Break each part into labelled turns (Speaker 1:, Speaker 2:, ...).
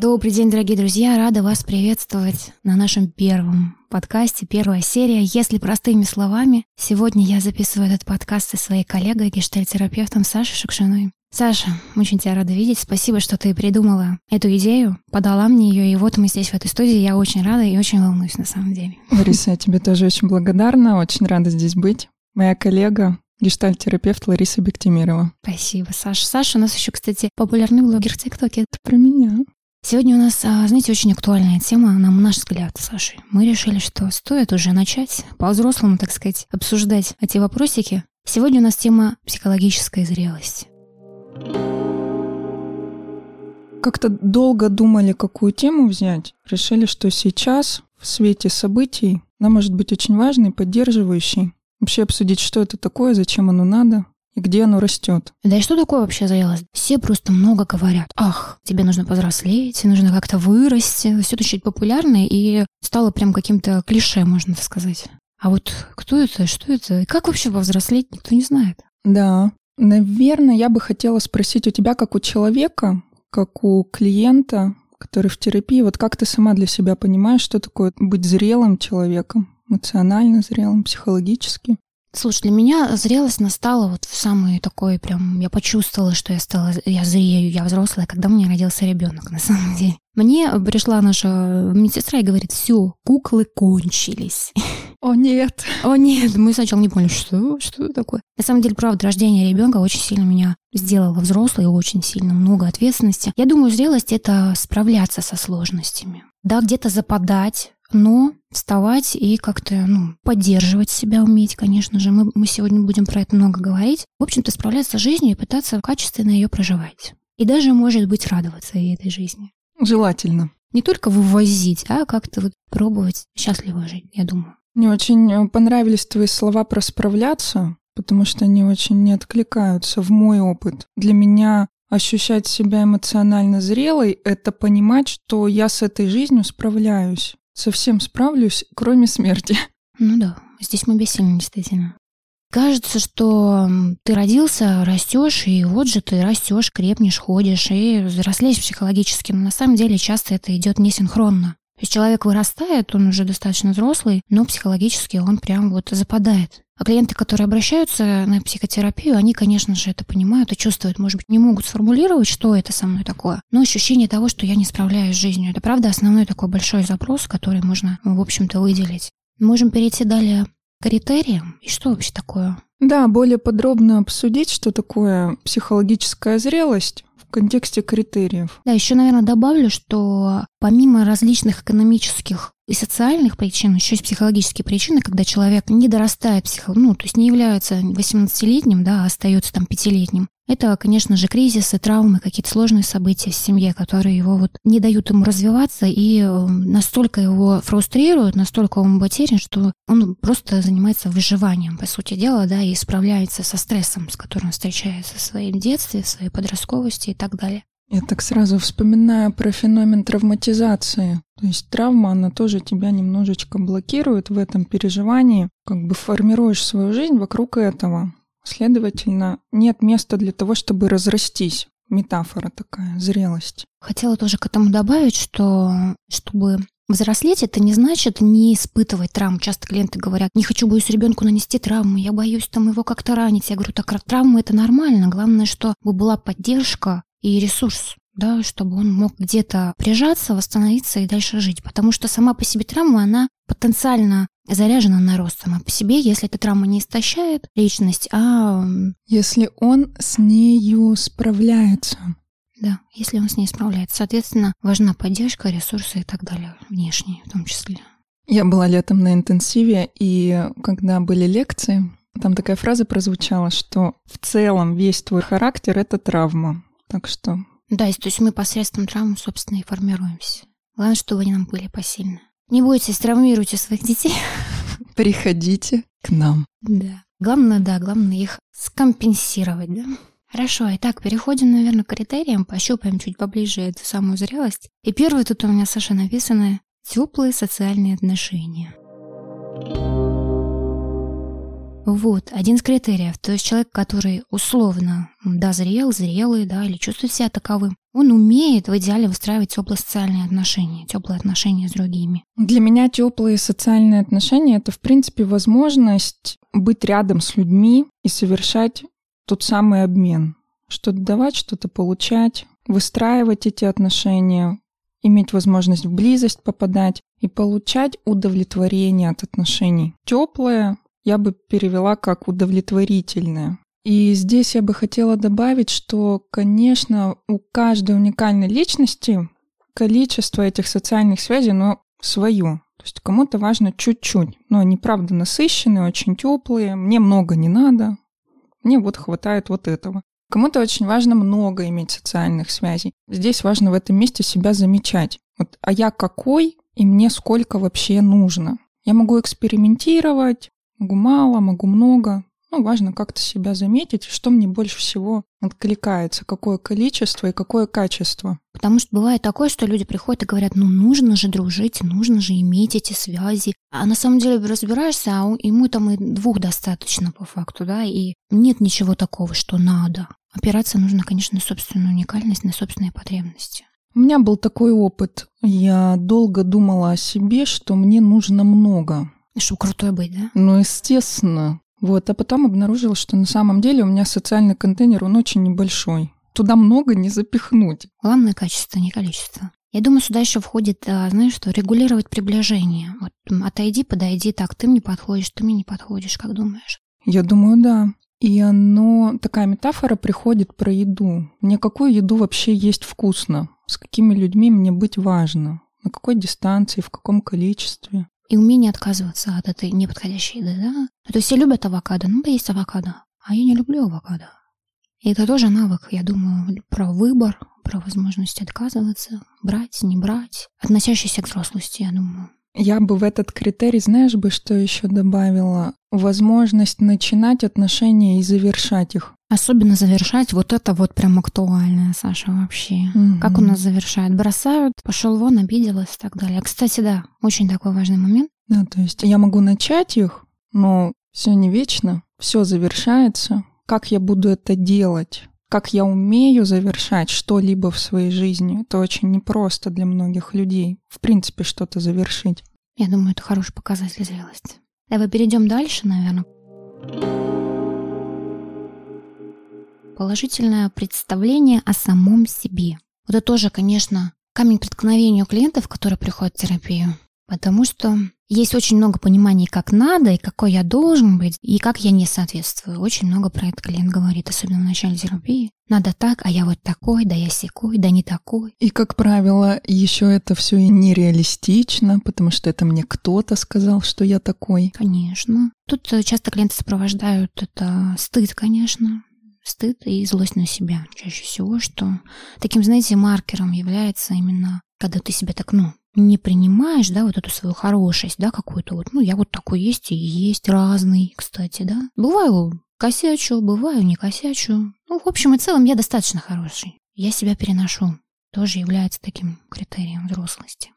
Speaker 1: Добрый день, дорогие друзья! Рада вас приветствовать на нашем первом подкасте, первая серия. Если простыми словами, сегодня я записываю этот подкаст со своей коллегой, гештальтерапевтом Сашей Шукшиной. Саша, очень тебя рада видеть. Спасибо, что ты придумала эту идею, подала мне ее, и вот мы здесь в этой студии. Я очень рада и очень волнуюсь на самом деле.
Speaker 2: Лариса, я тебе тоже очень благодарна, очень рада здесь быть. Моя коллега, гештальтерапевт Лариса Бектимирова.
Speaker 1: Спасибо, Саша. Саша у нас еще, кстати, популярный блогер в ТикТоке.
Speaker 2: Это про меня.
Speaker 1: Сегодня у нас, а, знаете, очень актуальная тема, на наш взгляд, Саши. Мы решили, что стоит уже начать по-взрослому, так сказать, обсуждать эти вопросики. Сегодня у нас тема психологической зрелости.
Speaker 2: Как-то долго думали, какую тему взять. Решили, что сейчас, в свете событий, она может быть очень важной, поддерживающей. Вообще обсудить, что это такое, зачем оно надо, и где оно растет.
Speaker 1: Да и что такое вообще зрелость? Все просто много говорят. Ах, тебе нужно повзрослеть, нужно как-то вырасти. Все это чуть популярно и стало прям каким-то клише, можно сказать. А вот кто это, что это, и как вообще повзрослеть, никто не знает.
Speaker 2: Да, наверное, я бы хотела спросить у тебя, как у человека, как у клиента, который в терапии, вот как ты сама для себя понимаешь, что такое быть зрелым человеком, эмоционально зрелым, психологически?
Speaker 1: Слушай, для меня зрелость настала вот в самый такой прям... Я почувствовала, что я стала... Я зрею, я взрослая, когда у меня родился ребенок, на самом деле. Мне пришла наша медсестра и говорит, все, куклы кончились.
Speaker 2: О нет.
Speaker 1: О нет, мы сначала не поняли, что, что такое. На самом деле, правда, рождение ребенка очень сильно меня сделало взрослой, очень сильно много ответственности. Я думаю, зрелость — это справляться со сложностями. Да, где-то западать, но вставать и как-то, ну, поддерживать себя уметь, конечно же. Мы, мы сегодня будем про это много говорить. В общем-то, справляться с жизнью и пытаться качественно ее проживать. И даже, может быть, радоваться этой жизни.
Speaker 2: Желательно.
Speaker 1: Не только вывозить, а как-то вот пробовать счастливо жить, я думаю.
Speaker 2: Мне очень э, понравились твои слова про справляться, потому что они очень не откликаются в мой опыт. Для меня ощущать себя эмоционально зрелой — это понимать, что я с этой жизнью справляюсь совсем справлюсь, кроме смерти.
Speaker 1: Ну да, здесь мы бессильны, действительно. Кажется, что ты родился, растешь, и вот же ты растешь, крепнешь, ходишь и взрослеешь психологически. Но на самом деле часто это идет несинхронно. Есть человек вырастает, он уже достаточно взрослый, но психологически он прям вот западает. А клиенты, которые обращаются на психотерапию, они, конечно же, это понимают и чувствуют. Может быть, не могут сформулировать, что это со мной такое, но ощущение того, что я не справляюсь с жизнью. Это, правда, основной такой большой запрос, который можно, в общем-то, выделить. Можем перейти далее к критериям. И что вообще такое?
Speaker 2: Да, более подробно обсудить, что такое психологическая зрелость в контексте критериев.
Speaker 1: Да, еще, наверное, добавлю, что помимо различных экономических и социальных причин, еще есть психологические причины, когда человек не дорастает психо... ну, то есть не является 18-летним, да, а остается там пятилетним. Это, конечно же, кризисы, травмы, какие-то сложные события в семье, которые его вот не дают ему развиваться и э, настолько его фрустрируют, настолько он потерян, что он просто занимается выживанием, по сути дела, да, и справляется со стрессом, с которым он встречается в своем детстве, в своей подростковости и так далее.
Speaker 2: Я так сразу вспоминаю про феномен травматизации. То есть травма, она тоже тебя немножечко блокирует в этом переживании. Как бы формируешь свою жизнь вокруг этого. Следовательно, нет места для того, чтобы разрастись. Метафора такая, зрелость.
Speaker 1: Хотела тоже к этому добавить, что чтобы Взрослеть это не значит не испытывать травм. Часто клиенты говорят, не хочу, боюсь ребенку нанести травму, я боюсь там его как-то ранить. Я говорю, так травма это нормально. Главное, чтобы была поддержка и ресурс, да, чтобы он мог где-то прижаться, восстановиться и дальше жить. Потому что сама по себе травма, она потенциально заряжена на рост сама по себе, если эта травма не истощает личность, а...
Speaker 2: Если он с нею справляется.
Speaker 1: Да, если он с ней справляется. Соответственно, важна поддержка, ресурсы и так далее, внешние в том числе.
Speaker 2: Я была летом на интенсиве, и когда были лекции, там такая фраза прозвучала, что в целом весь твой характер — это травма. Так что...
Speaker 1: Да, то есть мы посредством травм, собственно, и формируемся. Главное, чтобы они нам были посильны. Не бойтесь, травмируйте своих детей.
Speaker 2: Приходите к нам.
Speaker 1: Да. Главное, да, главное их скомпенсировать, да. Хорошо, итак, переходим, наверное, к критериям, пощупаем чуть поближе эту самую зрелость. И первый тут у меня, Саша, написано «теплые социальные отношения». Вот, один из критериев. То есть человек, который условно дозрел, зрелый, да, или чувствует себя таковым, Он умеет в идеале выстраивать теплые социальные отношения, теплые отношения с другими.
Speaker 2: Для меня теплые социальные отношения это, в принципе, возможность быть рядом с людьми и совершать тот самый обмен. Что-то давать, что-то получать, выстраивать эти отношения, иметь возможность в близость попадать и получать удовлетворение от отношений. Теплое я бы перевела как удовлетворительное. И здесь я бы хотела добавить, что, конечно, у каждой уникальной личности количество этих социальных связей, но свое. То есть кому-то важно чуть-чуть, но они правда насыщенные, очень теплые, мне много не надо, мне вот хватает вот этого. Кому-то очень важно много иметь социальных связей. Здесь важно в этом месте себя замечать. Вот, а я какой и мне сколько вообще нужно? Я могу экспериментировать, могу мало, могу много. Ну, важно как-то себя заметить, что мне больше всего откликается, какое количество и какое качество.
Speaker 1: Потому что бывает такое, что люди приходят и говорят, ну, нужно же дружить, нужно же иметь эти связи. А на самом деле разбираешься, а ему там и двух достаточно по факту, да, и нет ничего такого, что надо. Опираться нужно, конечно, на собственную уникальность, на собственные потребности.
Speaker 2: У меня был такой опыт. Я долго думала о себе, что мне нужно много.
Speaker 1: Чтобы крутой быть, да?
Speaker 2: Ну, естественно. Вот, а потом обнаружила, что на самом деле у меня социальный контейнер, он очень небольшой. Туда много не запихнуть.
Speaker 1: Главное качество, не количество. Я думаю, сюда еще входит, а, знаешь что, регулировать приближение. Вот отойди, подойди, так, ты мне подходишь, ты мне не подходишь, как думаешь?
Speaker 2: Я думаю, да. И оно, такая метафора приходит про еду. Мне какую еду вообще есть вкусно? С какими людьми мне быть важно? На какой дистанции, в каком количестве?
Speaker 1: И умение отказываться от этой неподходящей еды, да? То есть все любят авокадо, ну да есть авокадо, а я не люблю авокадо. И это тоже навык, я думаю, про выбор, про возможность отказываться, брать, не брать, относящийся к взрослости, я думаю.
Speaker 2: Я бы в этот критерий, знаешь бы, что еще добавила? Возможность начинать отношения и завершать их.
Speaker 1: Особенно завершать, вот это вот прям актуальное, Саша, вообще. Угу. Как у нас завершают? Бросают, пошел вон, обиделась и так далее. Кстати, да, очень такой важный момент.
Speaker 2: Да, то есть я могу начать их, но все не вечно, все завершается. Как я буду это делать? Как я умею завершать что-либо в своей жизни, это очень непросто для многих людей. В принципе, что-то завершить.
Speaker 1: Я думаю, это хороший показатель зрелости. Давай перейдем дальше, наверное. Положительное представление о самом себе. Это тоже, конечно, камень преткновения у клиентов, которые приходят в терапию. Потому что есть очень много пониманий, как надо, и какой я должен быть, и как я не соответствую. Очень много про это клиент говорит, особенно в начале терапии. Надо так, а я вот такой, да я секой, да не такой.
Speaker 2: И, как правило, еще это все и нереалистично, потому что это мне кто-то сказал, что я такой.
Speaker 1: Конечно. Тут э, часто клиенты сопровождают это стыд, конечно, стыд и злость на себя чаще всего, что таким, знаете, маркером является именно, когда ты себя так, ну, не принимаешь, да, вот эту свою хорошесть, да, какую-то вот, ну, я вот такой есть и есть, разный, кстати, да. Бываю косячу, бываю не косячу. Ну, в общем и целом, я достаточно хороший. Я себя переношу. Тоже является таким критерием взрослости.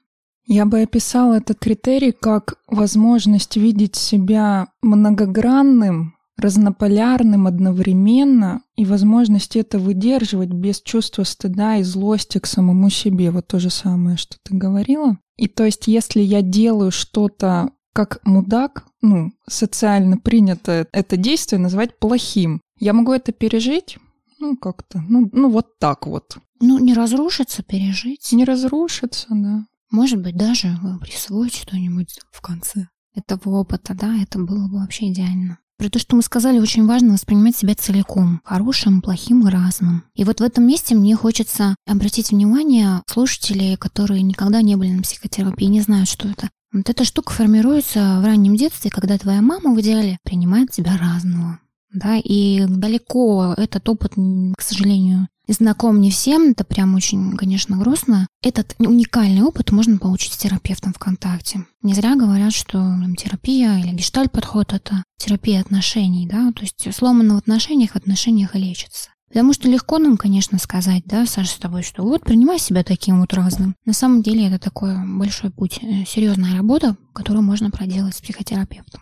Speaker 2: Я бы описала этот критерий как возможность видеть себя многогранным, разнополярным одновременно и возможность это выдерживать без чувства стыда и злости к самому себе. Вот то же самое, что ты говорила. И то есть, если я делаю что-то как мудак, ну, социально принято это действие называть плохим, я могу это пережить, ну, как-то, ну, ну, вот так вот.
Speaker 1: Ну, не разрушиться, пережить.
Speaker 2: Не разрушиться, да.
Speaker 1: Может быть, даже присвоить что-нибудь в конце этого опыта, да, это было бы вообще идеально. Про то, что мы сказали, очень важно воспринимать себя целиком, хорошим, плохим и разным. И вот в этом месте мне хочется обратить внимание слушателей, которые никогда не были на психотерапии, не знают, что это. Вот эта штука формируется в раннем детстве, когда твоя мама в идеале принимает тебя разного. Да, и далеко этот опыт, к сожалению, знаком не всем, это прям очень, конечно, грустно. Этот уникальный опыт можно получить с терапевтом ВКонтакте. Не зря говорят, что терапия или гештальт-подход — это терапия отношений, да, то есть сломано в отношениях, в отношениях лечится. Потому что легко нам, конечно, сказать, да, Саша, с тобой, что вот принимай себя таким вот разным. На самом деле это такой большой путь, э, серьезная работа, которую можно проделать с психотерапевтом.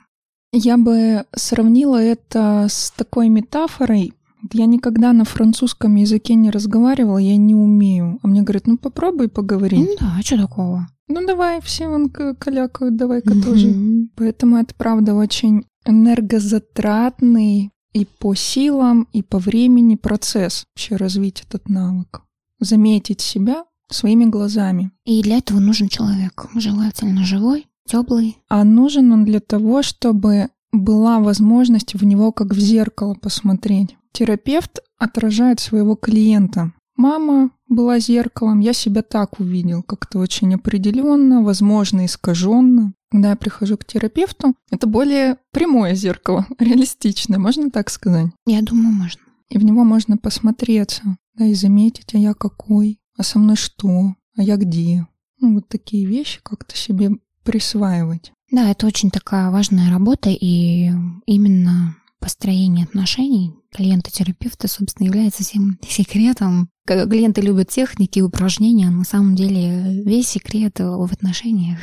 Speaker 2: Я бы сравнила это с такой метафорой, Я никогда на французском языке не разговаривала, я не умею. А мне говорят, ну попробуй поговорить.
Speaker 1: Ну да, а что такого?
Speaker 2: Ну давай, все вон калякают, давай-ка тоже. Поэтому это, правда, очень энергозатратный и по силам, и по времени процесс вообще развить этот навык. Заметить себя своими глазами.
Speaker 1: И для этого нужен человек, желательно живой, теплый.
Speaker 2: А нужен он для того, чтобы была возможность в него как в зеркало посмотреть. Терапевт отражает своего клиента. Мама была зеркалом, я себя так увидел, как-то очень определенно, возможно, искаженно. Когда я прихожу к терапевту, это более прямое зеркало, реалистичное, можно так сказать?
Speaker 1: Я думаю, можно.
Speaker 2: И в него можно посмотреться, да, и заметить, а я какой, а со мной что, а я где. Ну, вот такие вещи как-то себе присваивать.
Speaker 1: Да, это очень такая важная работа, и именно построение отношений клиента-терапевта, собственно, является всем секретом. Когда клиенты любят техники и упражнения, на самом деле весь секрет в отношениях.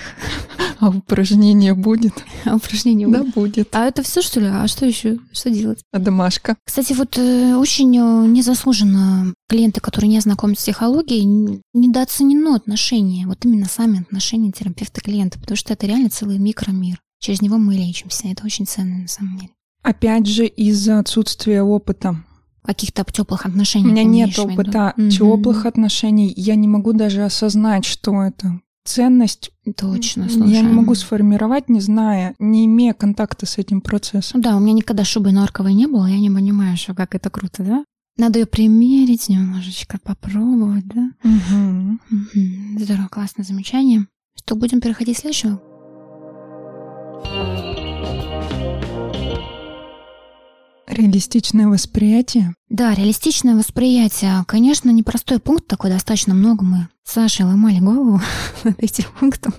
Speaker 2: А упражнение будет?
Speaker 1: А упражнение
Speaker 2: да, будет.
Speaker 1: А это все, что ли? А что еще? Что делать?
Speaker 2: А домашка?
Speaker 1: Кстати, вот э, очень э, незаслуженно клиенты, которые не знакомы с психологией, недооценено отношения. Вот именно сами отношения терапевта-клиента, потому что это реально целый микромир. Через него мы лечимся. Это очень ценно на самом деле.
Speaker 2: Опять же, из-за отсутствия опыта.
Speaker 1: Каких-то теплых отношений.
Speaker 2: У меня нет опыта угу. теплых отношений. Я не могу даже осознать, что это. Ценность
Speaker 1: Точно, слушай.
Speaker 2: я не могу сформировать, не зная, не имея контакта с этим процессом.
Speaker 1: Ну да, у меня никогда шубы норковой не было, я не понимаю, что как это круто, да? Надо ее примерить немножечко, попробовать, да?
Speaker 2: Угу.
Speaker 1: Угу. Здорово, классное замечание. Что, будем переходить к следующему?
Speaker 2: Реалистичное восприятие?
Speaker 1: Да, реалистичное восприятие. Конечно, непростой пункт такой, достаточно много мы с Сашей ломали голову над этим пунктом.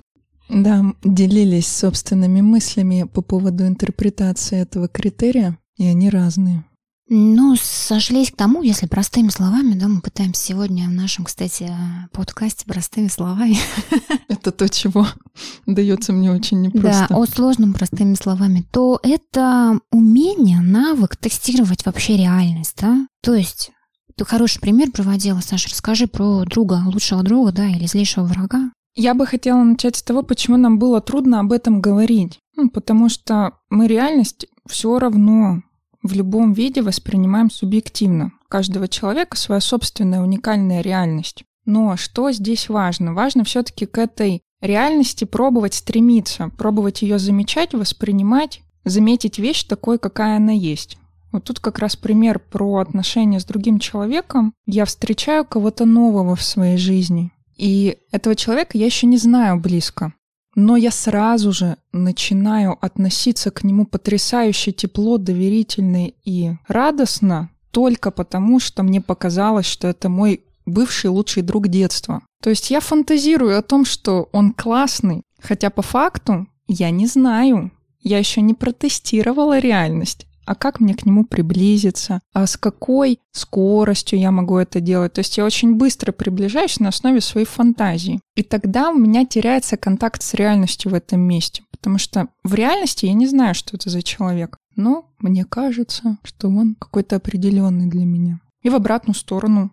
Speaker 2: Да, делились собственными мыслями по поводу интерпретации этого критерия, и они разные.
Speaker 1: Ну, сошлись к тому, если простыми словами, да, мы пытаемся сегодня в нашем, кстати, подкасте простыми словами.
Speaker 2: Это то, чего дается мне очень непросто.
Speaker 1: Да, о сложном простыми словами, то это умение, навык тестировать вообще реальность, да. То есть ты хороший пример проводила, Саша. Расскажи про друга, лучшего друга, да, или злейшего врага.
Speaker 2: Я бы хотела начать с того, почему нам было трудно об этом говорить. Ну, потому что мы реальность все равно в любом виде воспринимаем субъективно. У каждого человека своя собственная уникальная реальность. Но что здесь важно? Важно все-таки к этой реальности пробовать стремиться, пробовать ее замечать, воспринимать, заметить вещь такой, какая она есть. Вот тут как раз пример про отношения с другим человеком. Я встречаю кого-то нового в своей жизни. И этого человека я еще не знаю близко но я сразу же начинаю относиться к нему потрясающе тепло, доверительно и радостно, только потому, что мне показалось, что это мой бывший лучший друг детства. То есть я фантазирую о том, что он классный, хотя по факту я не знаю. Я еще не протестировала реальность а как мне к нему приблизиться, а с какой скоростью я могу это делать. То есть я очень быстро приближаюсь на основе своей фантазии. И тогда у меня теряется контакт с реальностью в этом месте, потому что в реальности я не знаю, что это за человек. Но мне кажется, что он какой-то определенный для меня. И в обратную сторону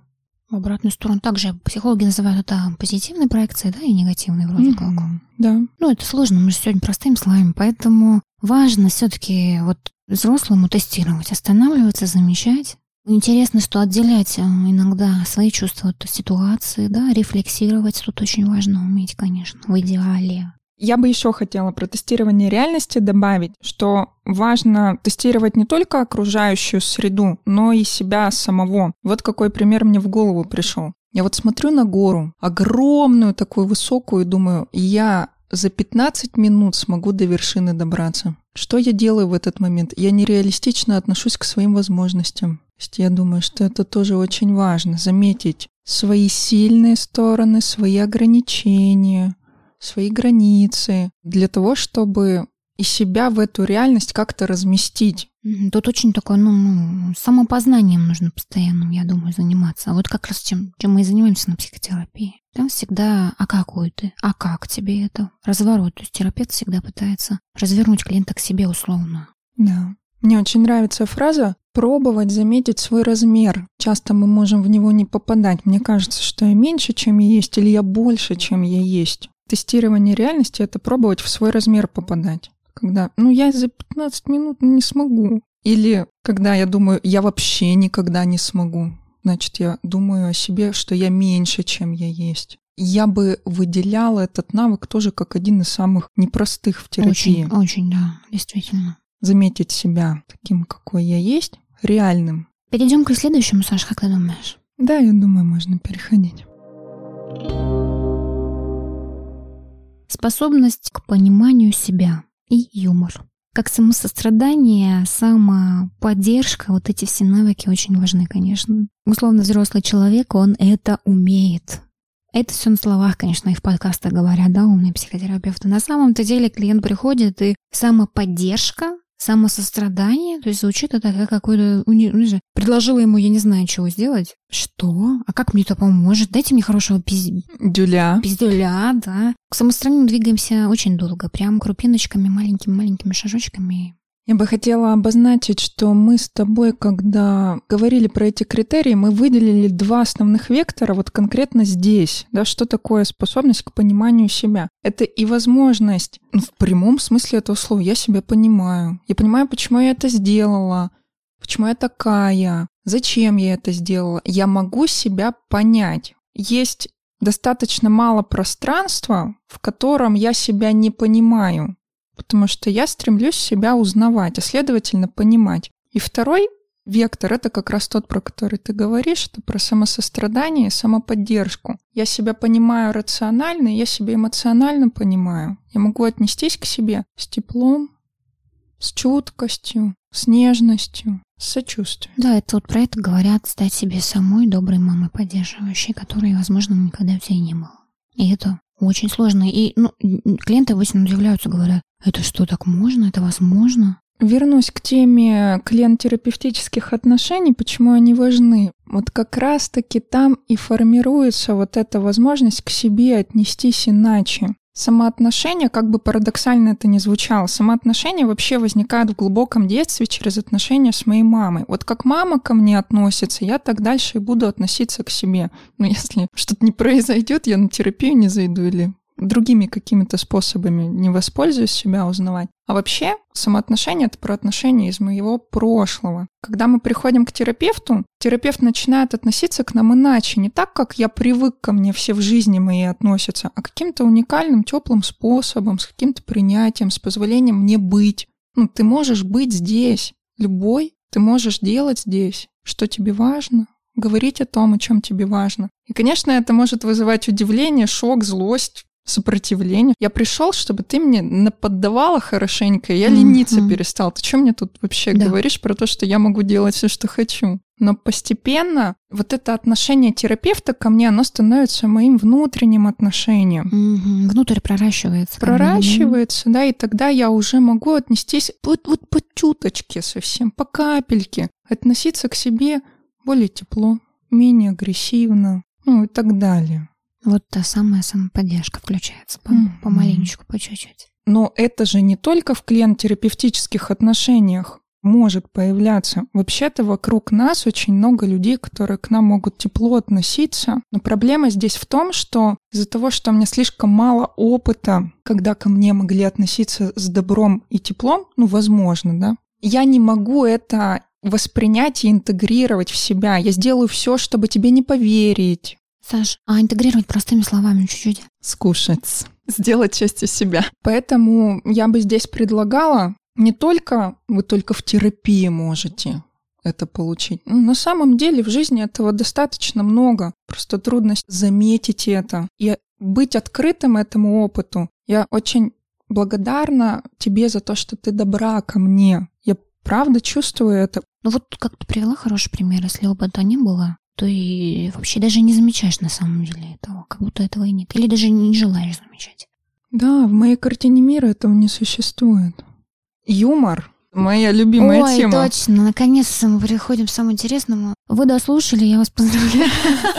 Speaker 1: в обратную сторону. Также психологи называют это позитивной проекцией, да, и негативной вроде mm-hmm. как.
Speaker 2: Да.
Speaker 1: Ну, это сложно, мы же сегодня простым словами, поэтому важно все-таки вот взрослому тестировать, останавливаться, замечать. Интересно, что отделять э, иногда свои чувства от ситуации, да, рефлексировать тут очень важно уметь, конечно, в идеале.
Speaker 2: Я бы еще хотела про тестирование реальности добавить, что важно тестировать не только окружающую среду, но и себя самого. Вот какой пример мне в голову пришел. Я вот смотрю на гору, огромную такую высокую, и думаю, я за 15 минут смогу до вершины добраться. Что я делаю в этот момент? Я нереалистично отношусь к своим возможностям. То есть я думаю, что это тоже очень важно, заметить свои сильные стороны, свои ограничения, свои границы, для того, чтобы и себя в эту реальность как-то разместить.
Speaker 1: Тут очень такое, ну, ну, самопознанием нужно постоянно, я думаю, заниматься. А вот как раз чем, чем мы и занимаемся на психотерапии. Там всегда, а какой ты, а как тебе это? Разворот. То есть терапевт всегда пытается развернуть клиента к себе условно.
Speaker 2: Да. Мне очень нравится фраза пробовать заметить свой размер. Часто мы можем в него не попадать. Мне кажется, что я меньше, чем я есть, или я больше, чем я есть. Тестирование реальности — это пробовать в свой размер попадать. Когда, ну, я за 15 минут не смогу. Или когда я думаю, я вообще никогда не смогу. Значит, я думаю о себе, что я меньше, чем я есть. Я бы выделяла этот навык тоже как один из самых непростых в терапии.
Speaker 1: Очень, очень, да, действительно.
Speaker 2: Заметить себя таким, какой я есть, реальным.
Speaker 1: Перейдем к следующему, Саша, как ты думаешь?
Speaker 2: Да, я думаю, можно переходить.
Speaker 1: Способность к пониманию себя и юмор. Как самосострадание, самоподдержка, вот эти все навыки очень важны, конечно. Условно взрослый человек, он это умеет. Это все на словах, конечно, и в подкастах говорят, да, умные психотерапевты. На самом-то деле клиент приходит, и самоподдержка самосострадание, то есть звучит это как какой-то... Ну, предложила ему, я не знаю, чего сделать. Что? А как мне это поможет? Дайте мне хорошего пиз...
Speaker 2: Дюля.
Speaker 1: Пиздюля, да. К самостранению двигаемся очень долго, прям крупиночками, маленькими-маленькими шажочками.
Speaker 2: Я бы хотела обозначить, что мы с тобой, когда говорили про эти критерии, мы выделили два основных вектора вот конкретно здесь. Да, что такое способность к пониманию себя? Это и возможность, ну, в прямом смысле этого слова, я себя понимаю. Я понимаю, почему я это сделала, почему я такая, зачем я это сделала. Я могу себя понять. Есть достаточно мало пространства, в котором я себя не понимаю потому что я стремлюсь себя узнавать, а следовательно понимать. И второй вектор — это как раз тот, про который ты говоришь, это про самосострадание и самоподдержку. Я себя понимаю рационально, я себя эмоционально понимаю. Я могу отнестись к себе с теплом, с чуткостью, с нежностью, с сочувствием.
Speaker 1: Да, это вот про это говорят стать себе самой доброй мамой поддерживающей, которой, возможно, никогда в тебе не было. И это очень сложно. И ну, клиенты обычно удивляются, говорят, это что, так можно? Это возможно?
Speaker 2: Вернусь к теме клиент-терапевтических отношений, почему они важны. Вот как раз-таки там и формируется вот эта возможность к себе отнестись иначе. Самоотношения, как бы парадоксально это ни звучало, самоотношения вообще возникают в глубоком детстве через отношения с моей мамой. Вот как мама ко мне относится, я так дальше и буду относиться к себе. Но если что-то не произойдет, я на терапию не зайду или другими какими-то способами не воспользуюсь себя узнавать. А вообще самоотношения — это про отношения из моего прошлого. Когда мы приходим к терапевту, терапевт начинает относиться к нам иначе, не так, как я привык ко мне все в жизни моей относятся, а каким-то уникальным, теплым способом, с каким-то принятием, с позволением мне быть. Ну, ты можешь быть здесь, любой, ты можешь делать здесь, что тебе важно, говорить о том, о чем тебе важно. И, конечно, это может вызывать удивление, шок, злость, сопротивление. Я пришел, чтобы ты мне наподдавала хорошенько, я mm-hmm. лениться перестал. Ты что мне тут вообще да. говоришь про то, что я могу делать все, что хочу? Но постепенно вот это отношение терапевта ко мне, оно становится моим внутренним отношением.
Speaker 1: Mm-hmm. Внутрь проращивается.
Speaker 2: Проращивается, да, и тогда я уже могу отнестись вот, вот по чуточке совсем, по капельке, относиться к себе более тепло, менее агрессивно, ну и так далее.
Speaker 1: Вот та самая самоподдержка включается по, mm-hmm. помаленечку, по чуть-чуть.
Speaker 2: Но это же не только в клиент-терапевтических отношениях может появляться. Вообще-то вокруг нас очень много людей, которые к нам могут тепло относиться. Но проблема здесь в том, что из-за того, что у меня слишком мало опыта, когда ко мне могли относиться с добром и теплом, ну, возможно, да, я не могу это воспринять и интегрировать в себя. Я сделаю все, чтобы тебе не поверить,
Speaker 1: Саш, а интегрировать простыми словами чуть-чуть?
Speaker 2: Скушать. Сделать частью себя. Поэтому я бы здесь предлагала не только вы только в терапии можете это получить. Ну, на самом деле в жизни этого достаточно много. Просто трудность заметить это и быть открытым этому опыту. Я очень благодарна тебе за то, что ты добра ко мне. Я правда чувствую это.
Speaker 1: Ну вот как ты привела хороший пример, если опыта не было, то и вообще даже не замечаешь на самом деле этого, как будто этого и нет. Или даже не желаешь замечать.
Speaker 2: Да, в моей картине мира этого не существует. Юмор — моя любимая
Speaker 1: Ой,
Speaker 2: тема.
Speaker 1: точно. Наконец-то мы переходим к самому интересному. Вы дослушали, я вас поздравляю.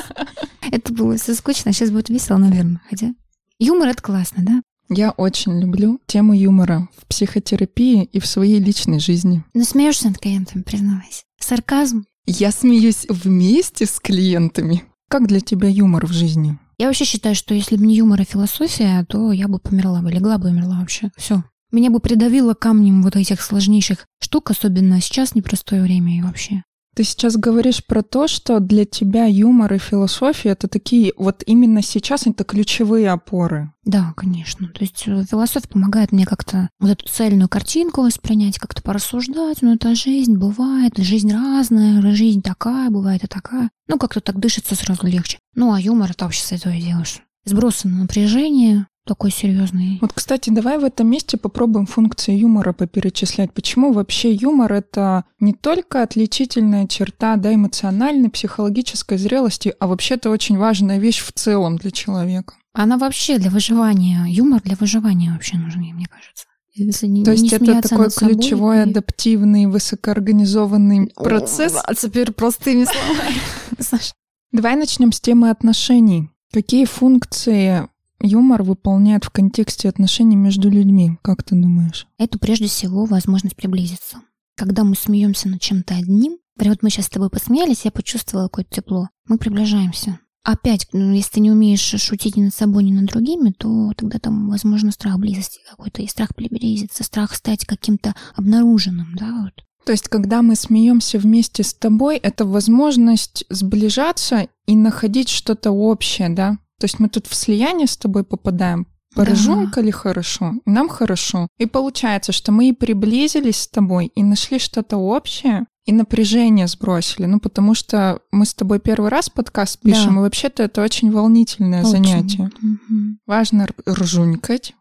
Speaker 1: Это было все скучно, сейчас будет весело, наверное. Хотя юмор — это классно, да?
Speaker 2: Я очень люблю тему юмора в психотерапии и в своей личной жизни.
Speaker 1: Ну, смеешься над клиентами, признавайся. Сарказм.
Speaker 2: Я смеюсь вместе с клиентами. Как для тебя юмор в жизни?
Speaker 1: Я вообще считаю, что если бы не юмор и философия, то я бы померла бы, легла бы и умерла вообще. Все. Меня бы придавило камнем вот этих сложнейших штук, особенно сейчас непростое время и вообще.
Speaker 2: Ты сейчас говоришь про то, что для тебя юмор и философия это такие, вот именно сейчас это ключевые опоры.
Speaker 1: Да, конечно. То есть э, философия помогает мне как-то вот эту цельную картинку воспринять, как-то порассуждать. Ну, это жизнь бывает, жизнь разная, жизнь такая, бывает и такая. Ну, как-то так дышится сразу легче. Ну, а юмор это вообще с этого делаешь. Сбросы на напряжение, такой серьезный.
Speaker 2: Вот, кстати, давай в этом месте попробуем функции юмора поперечислять. Почему вообще юмор — это не только отличительная черта да, эмоциональной, психологической зрелости, а вообще это очень важная вещь в целом для человека?
Speaker 1: Она вообще для выживания, юмор для выживания вообще нужен, мне кажется.
Speaker 2: Если не, То есть не это такой ключевой, и... адаптивный, высокоорганизованный О, процесс?
Speaker 1: А теперь простыми словами.
Speaker 2: Давай начнем с темы отношений. Какие функции юмор выполняет в контексте отношений между людьми? Как ты думаешь?
Speaker 1: Это прежде всего возможность приблизиться. Когда мы смеемся над чем-то одним, прям вот мы сейчас с тобой посмеялись, я почувствовала какое-то тепло. Мы приближаемся. Опять, ну, если ты не умеешь шутить ни над собой, ни над другими, то тогда там, возможно, страх близости какой-то, и страх приблизиться, страх стать каким-то обнаруженным, да, вот.
Speaker 2: То есть, когда мы смеемся вместе с тобой, это возможность сближаться и находить что-то общее, да? То есть мы тут в слияние с тобой попадаем, Поржонка да. ли хорошо, нам хорошо. И получается, что мы и приблизились с тобой, и нашли что-то общее, и напряжение сбросили. Ну, потому что мы с тобой первый раз подкаст пишем, да. и вообще-то это очень волнительное очень. занятие. Угу. Важно ржунькать.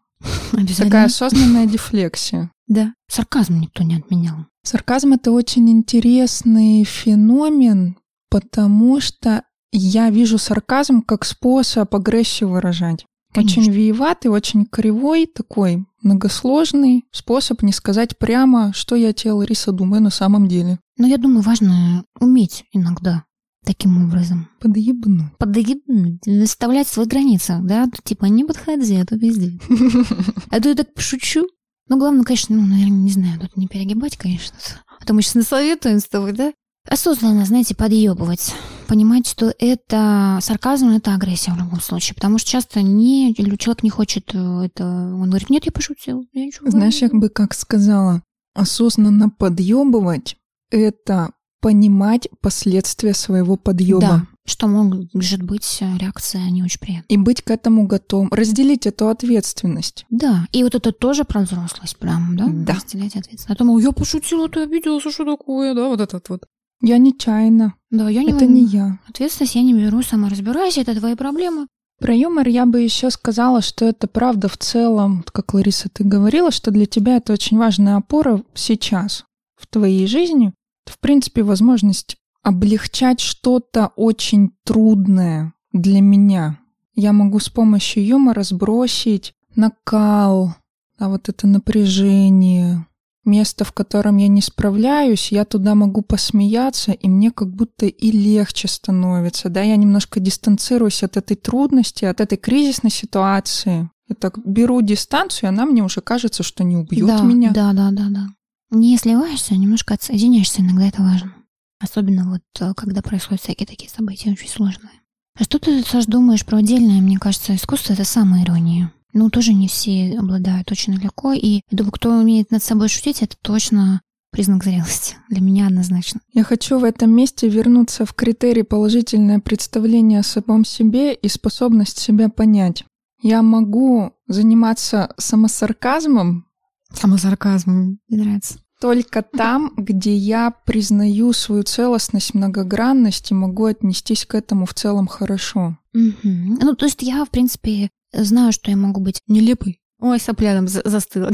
Speaker 2: Такая осознанная дефлексия.
Speaker 1: Да. Сарказм никто не отменял.
Speaker 2: Сарказм — это очень интересный феномен, потому что я вижу сарказм как способ агрессию выражать. Конечно. Очень виеватый, очень кривой, такой многосложный способ не сказать прямо, что я тебе, Лариса, думаю на самом деле.
Speaker 1: Но я думаю, важно уметь иногда таким образом.
Speaker 2: Подъебнуть.
Speaker 1: Подъебнуть. Выставлять свои границы, да? Типа, не подходи, а то пиздец. А то я так пошучу. Ну, главное, конечно, ну, наверное, не знаю, тут не перегибать, конечно. А то мы сейчас насоветуем с тобой, да? Осознанно, знаете, подъебывать. Понимать, что это сарказм, это агрессия в любом случае. Потому что часто не, человек не хочет э, это... Он говорит, нет, я пошутил. Я
Speaker 2: ничего Знаешь, я бы как сказала, осознанно подъебывать — это понимать последствия своего подъеба. Да,
Speaker 1: что может быть э, реакция не очень приятная.
Speaker 2: И быть к этому готовым. Разделить эту ответственность.
Speaker 1: Да, и вот это тоже про взрослость прям, да?
Speaker 2: Да.
Speaker 1: Разделять ответственность. А то, я пошутила, ты обиделся, что такое, да, вот этот вот.
Speaker 2: Я нечаянно.
Speaker 1: Да, я не
Speaker 2: Это не я.
Speaker 1: Ответственность я не беру, сама разбирайся, это твои проблемы.
Speaker 2: Про юмор я бы еще сказала, что это правда в целом, как Лариса, ты говорила, что для тебя это очень важная опора сейчас в твоей жизни. В принципе, возможность облегчать что-то очень трудное для меня. Я могу с помощью юмора сбросить накал, а вот это напряжение, место, в котором я не справляюсь, я туда могу посмеяться, и мне как будто и легче становится. Да, я немножко дистанцируюсь от этой трудности, от этой кризисной ситуации. Я так беру дистанцию, и она мне уже кажется, что не убьет
Speaker 1: да,
Speaker 2: меня.
Speaker 1: Да, да, да, да. Не сливаешься, а немножко отсоединяешься, иногда это важно. Особенно вот э, когда происходят всякие такие события очень сложные. А что ты, Саш, думаешь про отдельное, мне кажется, искусство — это самая ирония ну, тоже не все обладают очень легко. И я думаю, кто умеет над собой шутить, это точно признак зрелости. Для меня однозначно.
Speaker 2: Я хочу в этом месте вернуться в критерий положительное представление о самом себе и способность себя понять. Я могу заниматься самосарказмом.
Speaker 1: Самосарказмом. Мне нравится.
Speaker 2: Только там, где я признаю свою целостность, многогранность и могу отнестись к этому в целом хорошо.
Speaker 1: Угу. Ну, то есть я, в принципе, знаю, что я могу быть нелепой. Ой, сопля там застыла.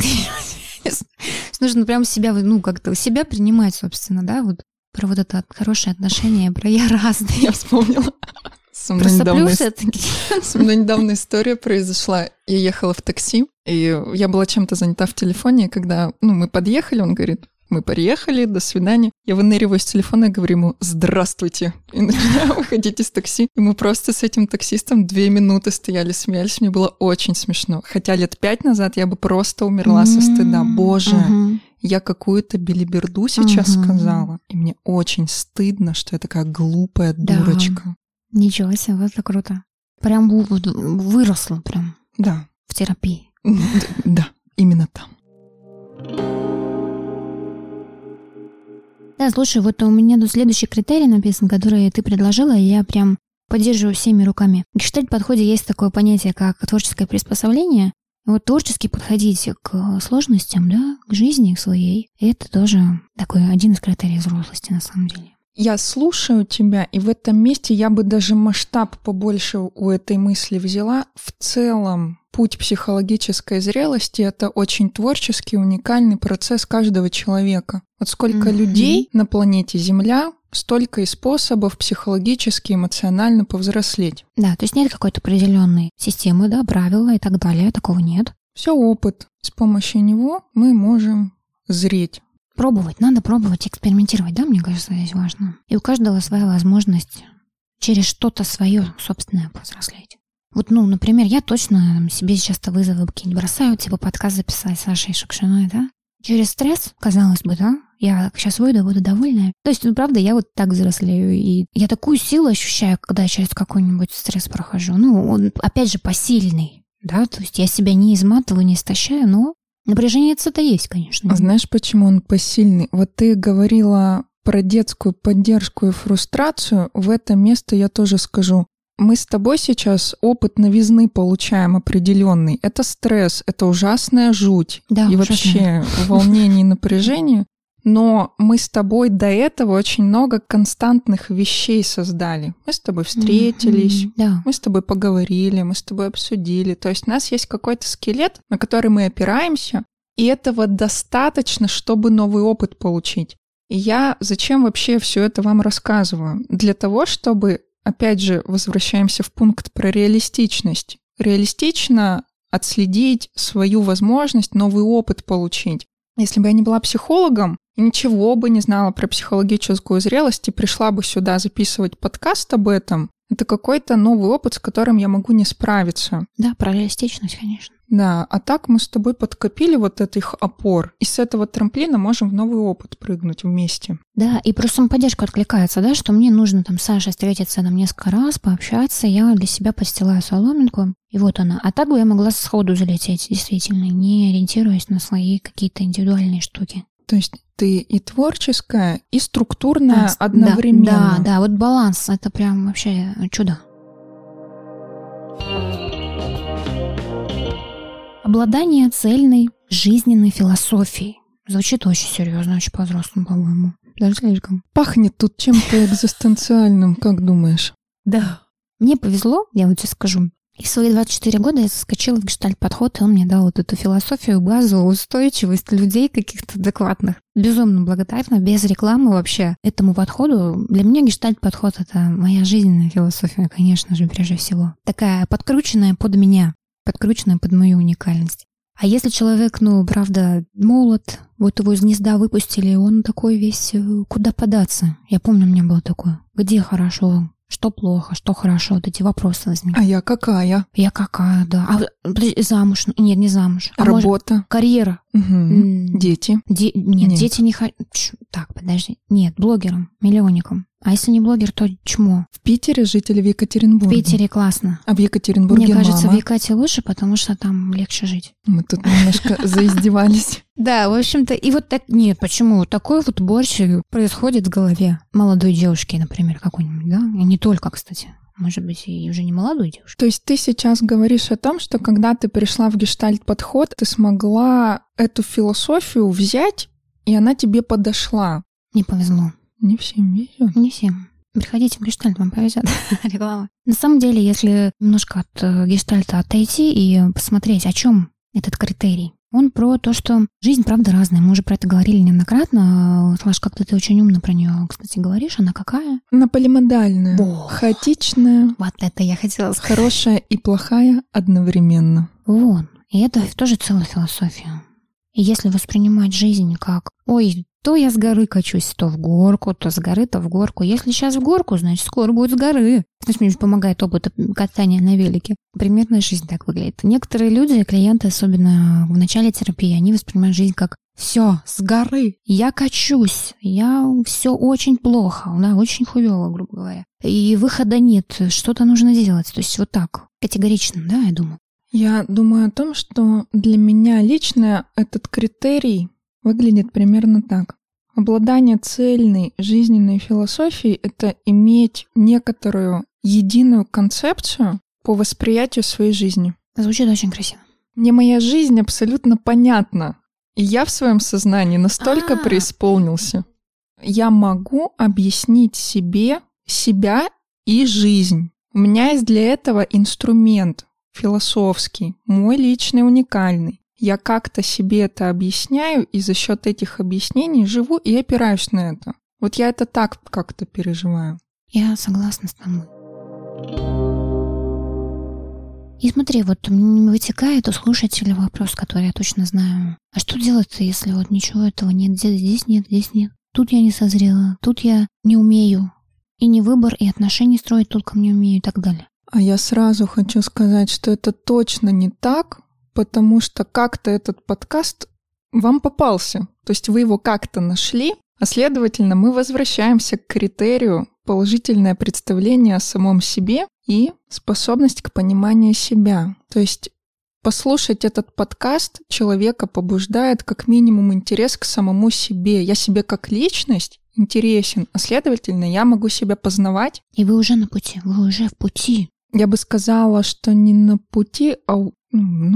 Speaker 1: Нужно прям себя, ну, как-то себя принимать, собственно, да, вот про вот это хорошее отношение, про я разный.
Speaker 2: Я вспомнила. Со мной, недавно, со мной недавно история произошла. Я ехала в такси, и я была чем-то занята в телефоне, когда ну, мы подъехали, он говорит, Мы приехали, до свидания. Я выныриваю с телефона и говорю ему «Здравствуйте!» И начинаю выходить из такси. И мы просто с этим таксистом две минуты стояли, смеялись. Мне было очень смешно. Хотя лет пять назад я бы просто умерла со стыда. Боже, я какую-то белиберду сейчас сказала. И мне очень стыдно, что я такая глупая дурочка.
Speaker 1: Ничего себе, вот это круто. Прям выросла прям.
Speaker 2: Да.
Speaker 1: В терапии.
Speaker 2: Да, именно там.
Speaker 1: Да, слушай, вот у меня тут следующий критерий написан, который ты предложила, и я прям поддерживаю всеми руками. В гештальт-подходе есть такое понятие, как творческое приспособление. Вот творчески подходить к сложностям, да, к жизни, к своей, это тоже такой один из критериев взрослости на самом деле.
Speaker 2: Я слушаю тебя, и в этом месте я бы даже масштаб побольше у этой мысли взяла. В целом, путь психологической зрелости — это очень творческий, уникальный процесс каждого человека. Вот сколько mm-hmm. людей на планете Земля, столько и способов психологически, эмоционально повзрослеть.
Speaker 1: Да, то есть нет какой-то определенной системы, да, правила и так далее, такого нет.
Speaker 2: Все опыт. С помощью него мы можем зреть.
Speaker 1: Пробовать, надо пробовать, экспериментировать, да, мне кажется, здесь важно. И у каждого своя возможность через что-то свое собственное повзрослеть. Вот, ну, например, я точно себе часто вызовы какие-нибудь бросаю, типа подкаст записать с Сашей Шукшиной, да? Через стресс, казалось бы, да? Я сейчас выйду, буду довольная. То есть, ну, правда, я вот так взрослею, и я такую силу ощущаю, когда я через какой-нибудь стресс прохожу. Ну, он, опять же, посильный, да? То есть я себя не изматываю, не истощаю, но напряжение это есть, конечно.
Speaker 2: А знаешь, почему он посильный? Вот ты говорила про детскую поддержку и фрустрацию. В это место я тоже скажу. Мы с тобой сейчас опыт новизны получаем определенный. Это стресс, это ужасная жуть.
Speaker 1: Да,
Speaker 2: и
Speaker 1: ужасная.
Speaker 2: вообще волнение и напряжение. Но мы с тобой до этого очень много константных вещей создали. Мы с тобой встретились,
Speaker 1: mm-hmm, да.
Speaker 2: мы с тобой поговорили, мы с тобой обсудили. То есть у нас есть какой-то скелет, на который мы опираемся, и этого достаточно, чтобы новый опыт получить. И я зачем вообще все это вам рассказываю? Для того, чтобы опять же, возвращаемся в пункт про реалистичность. Реалистично отследить свою возможность, новый опыт получить. Если бы я не была психологом, ничего бы не знала про психологическую зрелость и пришла бы сюда записывать подкаст об этом, это какой-то новый опыт, с которым я могу не справиться.
Speaker 1: Да, про реалистичность, конечно.
Speaker 2: Да, а так мы с тобой подкопили вот этих опор, и с этого трамплина можем в новый опыт прыгнуть вместе.
Speaker 1: Да, и про самоподдержку откликается, да, что мне нужно там Саша встретиться там несколько раз, пообщаться, я для себя подстилаю соломинку, и вот она. А так бы я могла сходу залететь, действительно, не ориентируясь на свои какие-то индивидуальные штуки.
Speaker 2: То есть ты и творческая, и структурная да, одновременно.
Speaker 1: Да, да, вот баланс, это прям вообще чудо. Обладание цельной жизненной философией. Звучит очень серьезно, очень по-взрослому, по-моему. Даже слишком.
Speaker 2: Пахнет тут чем-то экзистенциальным, как думаешь?
Speaker 1: Да. Мне повезло, я вот тебе скажу. И в свои 24 года я соскочила в гештальт-подход, и он мне дал вот эту философию, базу, устойчивость людей каких-то адекватных. Безумно благодарна, без рекламы вообще этому подходу. Для меня гештальт-подход — это моя жизненная философия, конечно же, прежде всего. Такая подкрученная под меня, подкрученная под мою уникальность. А если человек, ну, правда, молод, вот его из гнезда выпустили, он такой весь, э, куда податься? Я помню, у меня было такое. Где хорошо, что плохо, что хорошо, вот эти вопросы возникают.
Speaker 2: А я какая?
Speaker 1: Я какая, да. А подожди, замуж? Нет, не замуж.
Speaker 2: А Работа?
Speaker 1: Может, карьера?
Speaker 2: Угу. Дети?
Speaker 1: Де... Нет, Нет, дети не хотят. Так, подожди. Нет, блогером, миллионником. А если не блогер, то чмо?
Speaker 2: В Питере жить или в Екатеринбурге?
Speaker 1: В Питере классно.
Speaker 2: А в Екатеринбурге
Speaker 1: Мне кажется,
Speaker 2: мама?
Speaker 1: в Екате лучше, потому что там легче жить.
Speaker 2: Мы тут немножко заиздевались.
Speaker 1: Да, в общем-то, и вот так, нет, почему? Такой вот борщ происходит в голове молодой девушки, например, какой-нибудь, да? И не только, кстати. Может быть, и уже не молодой девушки.
Speaker 2: То есть ты сейчас говоришь о том, что когда ты пришла в гештальт-подход, ты смогла эту философию взять, и она тебе подошла.
Speaker 1: Не повезло.
Speaker 2: Не всем везет.
Speaker 1: Не всем. Приходите в гештальт, вам повезет. Реклама. На самом деле, если немножко от э, гештальта отойти и посмотреть, о чем этот критерий, он про то, что жизнь, правда, разная. Мы уже про это говорили неоднократно. Слаш, как-то ты очень умно про нее, кстати, говоришь. Она какая?
Speaker 2: Она полимодальная. Во. Хаотичная.
Speaker 1: Вот это я хотела
Speaker 2: сказать. Хорошая и плохая одновременно.
Speaker 1: Вот. И это тоже целая философия. И если воспринимать жизнь как «Ой, То я с горы качусь, то в горку, то с горы, то в горку. Если сейчас в горку, значит, скоро будет с горы. Значит, мне помогает опыт катания на велике. Примерно жизнь так выглядит. Некоторые люди, клиенты, особенно в начале терапии, они воспринимают жизнь как все, с горы. Я качусь. Я все очень плохо. Да, очень хуево, грубо говоря. И выхода нет. Что-то нужно делать. То есть вот так. Категорично, да, я думаю.
Speaker 2: Я думаю о том, что для меня лично этот критерий выглядит примерно так. Обладание цельной жизненной философией — это иметь некоторую единую концепцию по восприятию своей жизни.
Speaker 1: Звучит очень красиво.
Speaker 2: Мне моя жизнь абсолютно понятна. И я в своем сознании настолько А-а-а. преисполнился. Я могу объяснить себе себя и жизнь. У меня есть для этого инструмент философский, мой личный, уникальный я как-то себе это объясняю, и за счет этих объяснений живу и опираюсь на это. Вот я это так как-то переживаю.
Speaker 1: Я согласна с тобой. И смотри, вот вытекает у слушателя вопрос, который я точно знаю. А что делать-то, если вот ничего этого нет? Здесь нет, здесь нет. Тут я не созрела, тут я не умею. И не выбор, и отношения строить только мне умею и так далее.
Speaker 2: А я сразу хочу сказать, что это точно не так, потому что как-то этот подкаст вам попался. То есть вы его как-то нашли, а следовательно, мы возвращаемся к критерию положительное представление о самом себе и способность к пониманию себя. То есть послушать этот подкаст человека побуждает как минимум интерес к самому себе. Я себе как личность интересен, а следовательно, я могу себя познавать.
Speaker 1: И вы уже на пути, вы уже в пути.
Speaker 2: Я бы сказала, что не на пути, а ну,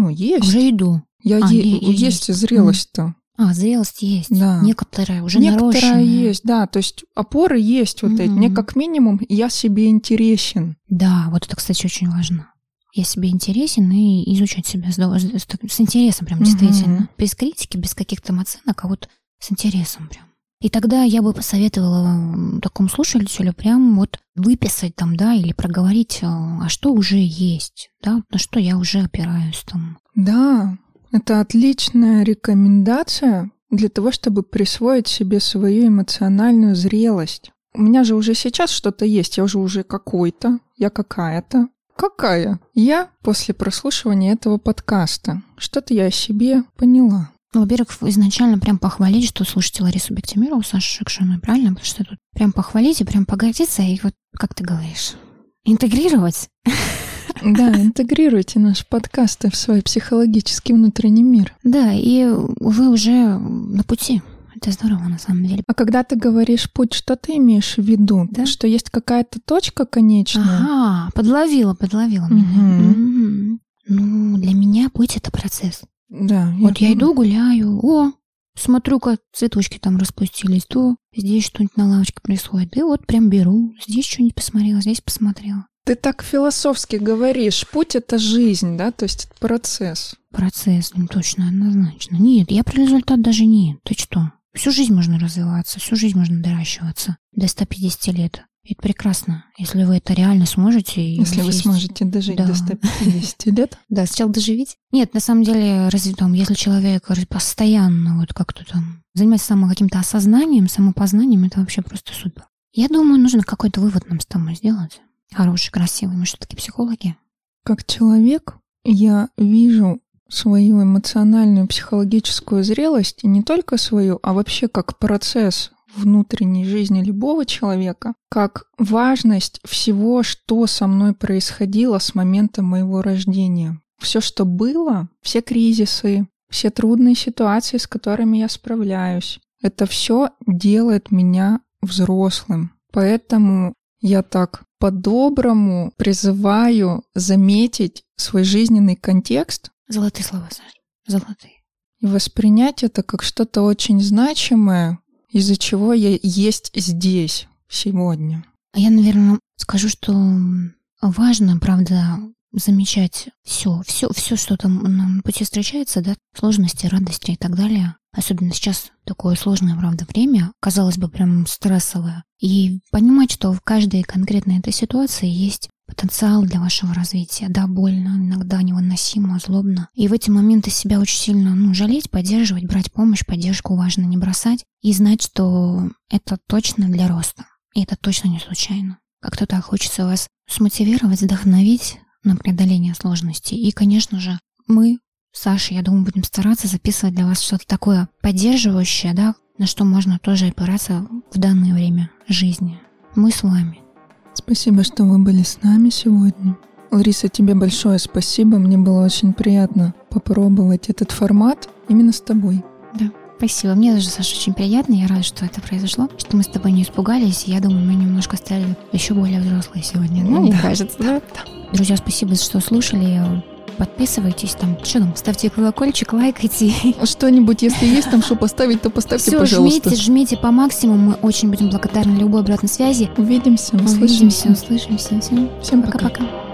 Speaker 2: есть.
Speaker 1: Уже иду.
Speaker 2: Я а, е- есть, есть зрелость-то.
Speaker 1: А, зрелость есть.
Speaker 2: Да.
Speaker 1: Некоторая уже
Speaker 2: Некоторая
Speaker 1: нарощенная.
Speaker 2: есть, да. То есть опоры есть вот угу. эти. Мне как минимум я себе интересен.
Speaker 1: Да, вот это, кстати, очень важно. Я себе интересен и изучать себя с, с, с интересом прям действительно. Угу. Без критики, без каких-то оценок, а вот с интересом прям. И тогда я бы посоветовала такому слушателю прям вот выписать там, да, или проговорить, а, а что уже есть, да, на что я уже опираюсь там.
Speaker 2: Да, это отличная рекомендация для того, чтобы присвоить себе свою эмоциональную зрелость. У меня же уже сейчас что-то есть, я уже уже какой-то, я какая-то. Какая? Я после прослушивания этого подкаста. Что-то я о себе поняла.
Speaker 1: Ну, во-первых, изначально прям похвалить, что слушайте Ларису Бектимирову, Сашу Шекшину, правильно? Потому что тут прям похвалить и прям погордиться, и вот, как ты говоришь, интегрировать.
Speaker 2: Да, интегрируйте наш подкаст в свой психологический внутренний мир.
Speaker 1: Да, и вы уже на пути. Это здорово, на самом деле.
Speaker 2: А когда ты говоришь путь, что ты имеешь в виду? Да? Что есть какая-то точка конечная?
Speaker 1: Ага, подловила, подловила угу. меня. Угу. Ну, для меня путь — это процесс.
Speaker 2: Да.
Speaker 1: Вот я, я иду, гуляю, о, смотрю-ка, цветочки там распустились, то здесь что-нибудь на лавочке происходит. И вот прям беру, здесь что-нибудь посмотрела, здесь посмотрела.
Speaker 2: Ты так философски говоришь, путь — это жизнь, да, то есть это процесс.
Speaker 1: Процесс, ну, точно, однозначно. Нет, я про результат даже нет. Ты что? Всю жизнь можно развиваться, всю жизнь можно доращиваться до 150 лет. Это прекрасно, если вы это реально сможете.
Speaker 2: Если вы есть... сможете дожить да. до 150 лет.
Speaker 1: Да, сначала доживить. Нет, на самом деле, разве там, если человек постоянно вот как-то там занимается самым каким-то осознанием, самопознанием, это вообще просто супер. Я думаю, нужно какой-то вывод нам с тобой сделать. Хороший, красивый. Мы что таки психологи?
Speaker 2: Как человек, я вижу свою эмоциональную психологическую зрелость, и не только свою, а вообще как процесс внутренней жизни любого человека, как важность всего, что со мной происходило с момента моего рождения. Все, что было, все кризисы, все трудные ситуации, с которыми я справляюсь, это все делает меня взрослым. Поэтому я так по-доброму призываю заметить свой жизненный контекст.
Speaker 1: Золотые слова, Саша, золотые.
Speaker 2: И воспринять это как что-то очень значимое, из-за чего я есть здесь сегодня.
Speaker 1: А я, наверное, скажу, что важно, правда, замечать все, все, все, что там на пути встречается, да, сложности, радости и так далее. Особенно сейчас такое сложное, правда, время, казалось бы, прям стрессовое. И понимать, что в каждой конкретной этой ситуации есть потенциал для вашего развития. Да, больно, иногда невыносимо, злобно. И в эти моменты себя очень сильно ну, жалеть, поддерживать, брать помощь, поддержку важно не бросать. И знать, что это точно для роста. И это точно не случайно. Как-то так хочется вас смотивировать, вдохновить на преодоление сложностей. И, конечно же, мы, Саша, я думаю, будем стараться записывать для вас что-то такое поддерживающее, да, на что можно тоже опираться в данное время жизни. Мы с вами.
Speaker 2: Спасибо, что вы были с нами сегодня. Лариса, тебе большое спасибо. Мне было очень приятно попробовать этот формат именно с тобой.
Speaker 1: Да, спасибо. Мне даже, Саша, очень приятно. Я рада, что это произошло, что мы с тобой не испугались. Я думаю, мы немножко стали еще более взрослые сегодня. Ну, мне кажется, да. Друзья, спасибо, что слушали подписывайтесь там, что там, ставьте колокольчик, лайкайте.
Speaker 2: Что-нибудь, если есть там что поставить, то поставьте,
Speaker 1: Все,
Speaker 2: пожалуйста.
Speaker 1: жмите, жмите по максимуму, мы очень будем благодарны любой обратной связи.
Speaker 2: Увидимся,
Speaker 1: услышимся. Увидимся, услышимся. Всем,
Speaker 2: Всем
Speaker 1: пока-пока.